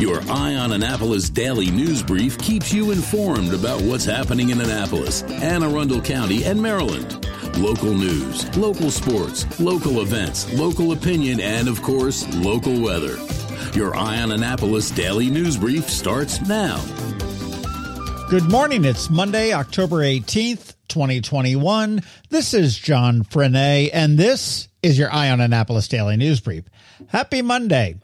Your Eye on Annapolis daily news brief keeps you informed about what's happening in Annapolis, Anne Arundel County, and Maryland. Local news, local sports, local events, local opinion, and of course, local weather. Your Eye on Annapolis daily news brief starts now. Good morning. It's Monday, October 18th, 2021. This is John Frenaye, and this is your Eye on Annapolis daily news brief. Happy Monday.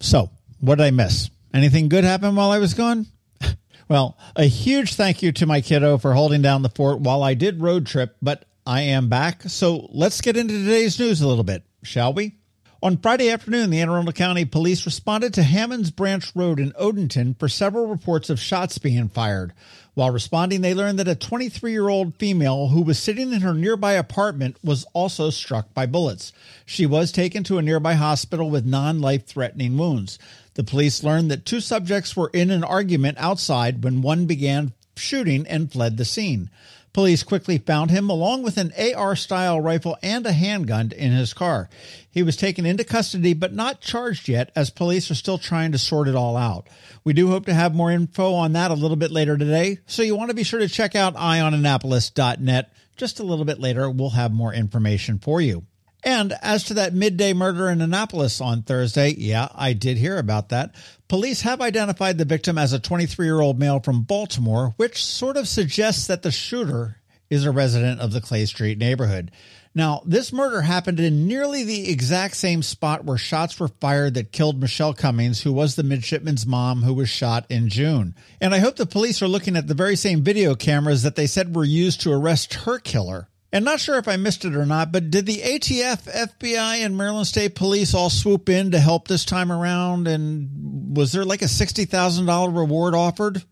So, what did I miss? Anything good happen while I was gone? well, a huge thank you to my kiddo for holding down the fort while I did road trip, but I am back. So let's get into today's news a little bit, shall we? On Friday afternoon, the Anne Arundel County Police responded to Hammonds Branch Road in Odenton for several reports of shots being fired. While responding, they learned that a 23 year old female who was sitting in her nearby apartment was also struck by bullets. She was taken to a nearby hospital with non life threatening wounds. The police learned that two subjects were in an argument outside when one began shooting and fled the scene. Police quickly found him along with an AR style rifle and a handgun in his car. He was taken into custody but not charged yet as police are still trying to sort it all out. We do hope to have more info on that a little bit later today, so you want to be sure to check out eyeonannapolis.net. Just a little bit later, we'll have more information for you. And as to that midday murder in Annapolis on Thursday, yeah, I did hear about that. Police have identified the victim as a 23 year old male from Baltimore, which sort of suggests that the shooter is a resident of the Clay Street neighborhood. Now, this murder happened in nearly the exact same spot where shots were fired that killed Michelle Cummings, who was the midshipman's mom who was shot in June. And I hope the police are looking at the very same video cameras that they said were used to arrest her killer. And not sure if I missed it or not, but did the ATF, FBI, and Maryland State Police all swoop in to help this time around? And was there like a $60,000 reward offered?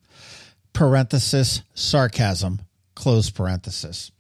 Parenthesis, sarcasm, close parenthesis.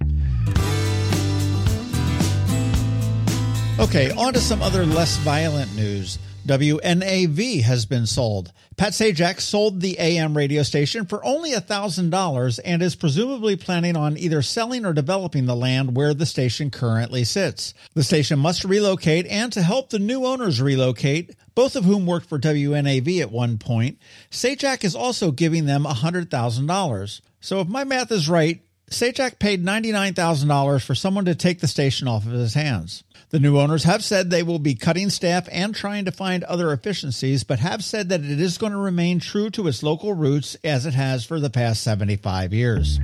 Okay, on to some other less violent news. WNAV has been sold. Pat Sajak sold the AM radio station for only $1,000 and is presumably planning on either selling or developing the land where the station currently sits. The station must relocate, and to help the new owners relocate, both of whom worked for WNAV at one point, Sajak is also giving them $100,000. So if my math is right, Sajak paid $99,000 for someone to take the station off of his hands. The new owners have said they will be cutting staff and trying to find other efficiencies, but have said that it is going to remain true to its local roots as it has for the past 75 years.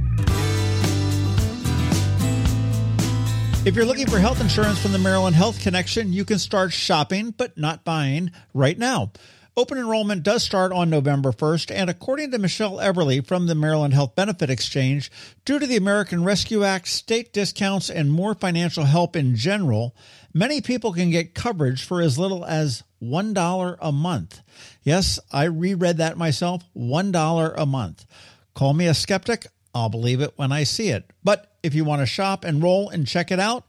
If you're looking for health insurance from the Maryland Health Connection, you can start shopping but not buying right now. Open enrollment does start on November 1st, and according to Michele Eberle from the Maryland Health Benefit Exchange, due to the American Rescue Act, state discounts, and more financial help in general, many people can get coverage for as little as $1 a month. Yes, I reread that myself $1 a month. Call me a skeptic, I'll believe it when I see it. But if you want to shop, enroll, and check it out,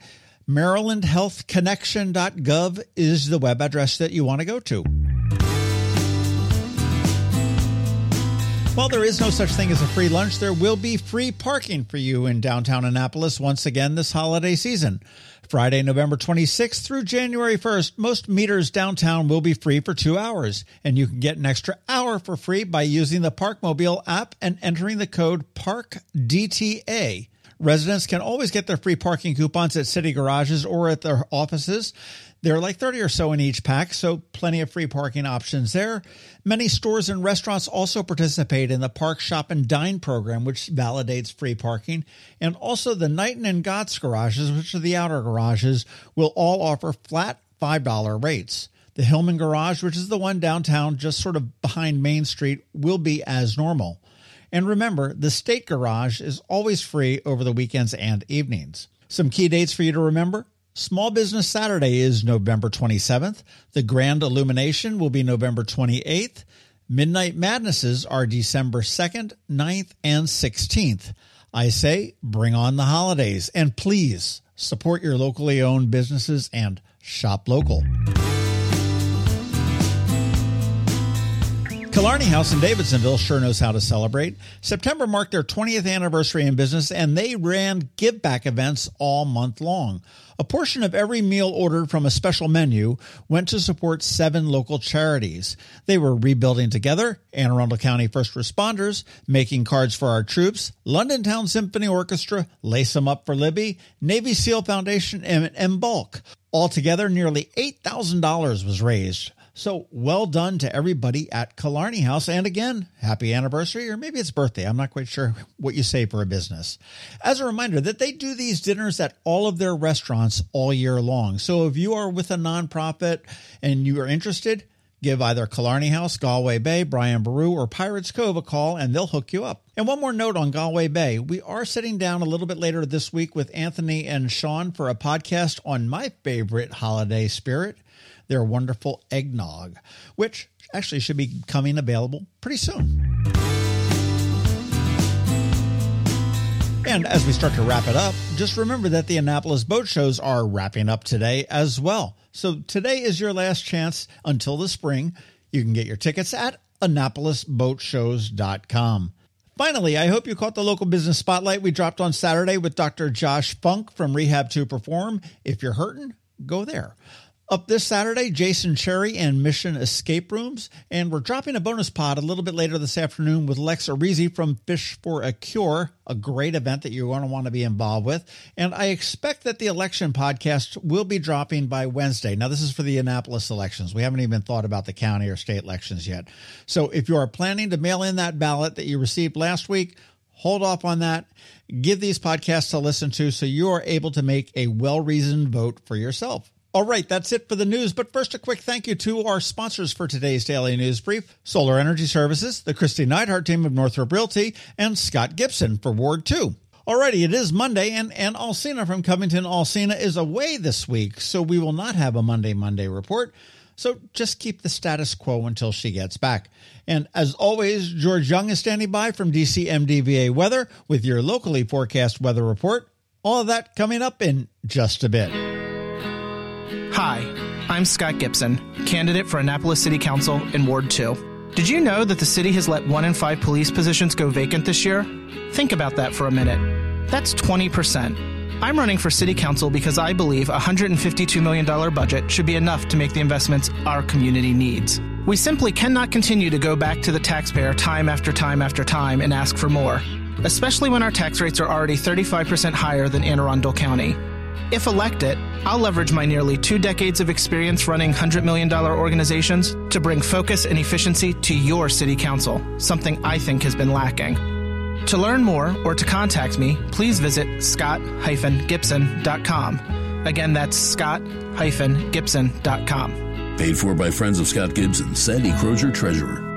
MarylandHealthConnection.gov is the web address that you want to go to. While there is no such thing as a free lunch, there will be free parking for you in downtown Annapolis once again this holiday season. Friday, November 26th through January 1st, most meters downtown will be free for two hours, and you can get an extra hour for free by using the Parkmobile app and entering the code PARKDTA. Residents can always get their free parking coupons at city garages or at their offices. There are like 30 or so in each pack, so plenty of free parking options there. Many stores and restaurants also participate in the Park Shop and Dine program, which validates free parking. And also the Knighton and Gotts garages, which are the outer garages, will all offer flat $5 rates. The Hillman Garage, which is the one downtown just sort of behind Main Street, will be as normal. And remember, the State Garage is always free over the weekends and evenings. Some key dates for you to remember Small Business Saturday is November 27th. The Grand Illumination will be November 28th. Midnight Madnesses are December 2nd, 9th, and 16th. I say bring on the holidays and please support your locally owned businesses and shop local. Killarney House in Davidsonville sure knows how to celebrate. September marked their 20th anniversary in business and they ran give back events all month long. A portion of every meal ordered from a special menu went to support seven local charities. They were rebuilding together, Anne Arundel County First Responders, making cards for our troops, London Town Symphony Orchestra, Lace 'em Up for Libby, Navy SEAL Foundation, and, and Bulk. Altogether, nearly $8,000 was raised so well done to everybody at Killarney House. And again, happy anniversary, or maybe it's birthday. I'm not quite sure what you say for a business. As a reminder that they do these dinners at all of their restaurants all year long. So if you are with a nonprofit and you are interested, give either Killarney House, Galway Bay, Brian Boru, or Pirates Cove a call and they'll hook you up. And one more note on Galway Bay. We are sitting down a little bit later this week with Anthony and Sean for a podcast on my favorite holiday spirit their wonderful eggnog, which actually should be coming available pretty soon. And as we start to wrap it up, just remember that the Annapolis boat shows are wrapping up today as well. So today is your last chance until the spring. You can get your tickets at AnnapolisBoatShows.com. Finally, I hope you caught the local business spotlight we dropped on Saturday with Dr. Josh Funk from Rehab 2 Perform. If you're hurting, go there. Up this Saturday, Jason Cherry and Mission Escape Rooms. And we're dropping a bonus pod a little bit later this afternoon with Lex Arizi from Fish for a Cure, a great event that you're going to want to be involved with. And I expect that the election podcast will be dropping by Wednesday. Now, this is for the Annapolis elections. We haven't even thought about the county or state elections yet. So if you are planning to mail in that ballot that you received last week, hold off on that. Give these podcasts to listen to so you are able to make a well reasoned vote for yourself. All right, that's it for the news. But first, a quick thank you to our sponsors for today's daily news brief Solar Energy Services, the Kristi Neidhardt team of Northrop Realty, and Scott Gibson for Ward 2. Alrighty, it is Monday, and Ann Alsina from Covington Alsina is away this week, so we will not have a Money Monday report. So just keep the status quo until she gets back. And as always, George Young is standing by from DCMDVA Weather with your locally forecast weather report. All of that coming up in just a bit. Hi, I'm Scott Gibson, candidate for Annapolis City Council in Ward 2. Did you know that the city has let one in five police positions go vacant this year? Think about that for a minute. That's 20%. I'm running for city council because I believe a $152 million budget should be enough to make the investments our community needs. We simply cannot continue to go back to the taxpayer time after time after time and ask for more, especially when our tax rates are already 35% higher than Anne Arundel County. If elected, I'll leverage my nearly two decades of experience running $100 million organizations to bring focus and efficiency to your city council, something I think has been lacking. To learn more or to contact me, please visit scott-gibson.com. Again, that's scott-gibson.com. Paid for by Friends of Scott Gibson, Sandy Crosier, Treasurer.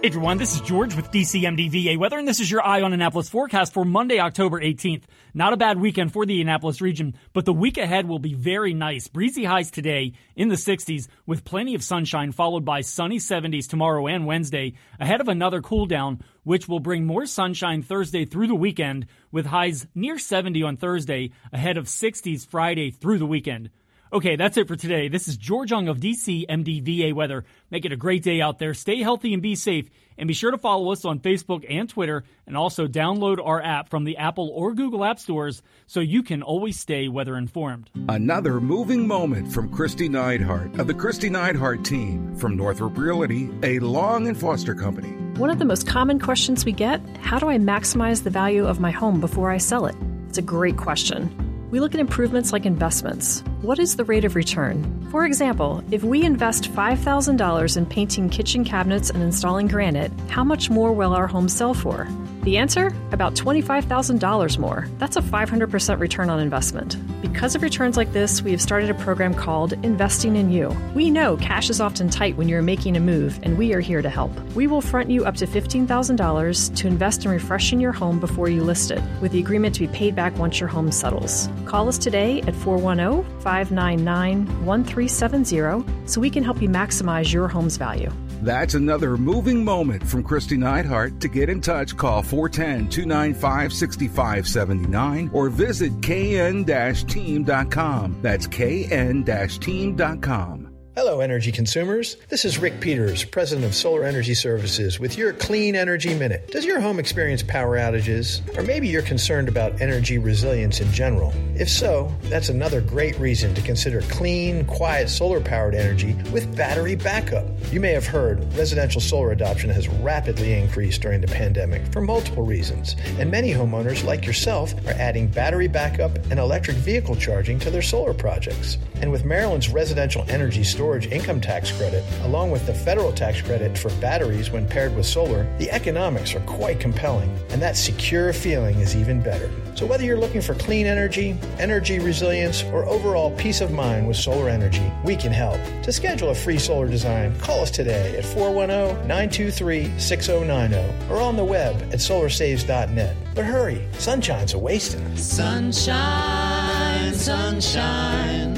Hey everyone, this is George with DCMDVA Weather, and this is your Eye on Annapolis forecast for Monday, October 18th. Not a bad weekend for the Annapolis region, but the week ahead will be very nice. Breezy highs today in the 60s with plenty of sunshine, followed by sunny 70s tomorrow and Wednesday, ahead of another cool down, which will bring more sunshine Thursday through the weekend, with highs near 70 on Thursday, ahead of 60s Friday through the weekend. Okay, that's it for today. This is George Young of DC MDVA Weather. Make it a great day out there. Stay healthy and be safe. And be sure to follow us on Facebook and Twitter, and also download our app from the Apple or Google App Stores so you can always stay weather informed. Another moving moment from Kristi Neidhardt of the Kristi Neidhardt team from Northrop Realty, a Long and Foster company. One of the most common questions we get how do I maximize the value of my home before I sell it? It's a great question. We look at improvements like investments what is the rate of return? For example, if we invest $5,000 in painting kitchen cabinets and installing granite, how much more will our home sell for? The answer? About $25,000 more. That's a 500% return on investment. Because of returns like this, we have started a program called Investing in You. We know cash is often tight when you're making a move, and we are here to help. We will front you up to $15,000 to invest in refreshing your home before you list it, with the agreement to be paid back once your home settles. Call us today at 410 599 1370 so we can help you maximize your home's value. That's another moving moment from Kristi Neidhardt. To get in touch, call 410 295 6579 or visit kn team.com. That's kn team.com. Hello, energy consumers. This is Rick Peters, President of Solar Energy Services, with your Clean Energy Minute. Does your home experience power outages? Or maybe you're concerned about energy resilience in general? If so, that's another great reason to consider clean, quiet solar powered energy with battery backup. You may have heard residential solar adoption has rapidly increased during the pandemic for multiple reasons, and many homeowners, like yourself, are adding battery backup and electric vehicle charging to their solar projects. And with Maryland's residential energy storage income tax credit, along with the federal tax credit for batteries when paired with solar, the economics are quite compelling, and that secure feeling is even better. So, whether you're looking for clean energy, energy resilience, or overall peace of mind with solar energy, we can help. To schedule a free solar design, call us today at 410 923 6090 or on the web at solarsaves.net. But hurry, sunshine's a wasting. Sunshine, sunshine.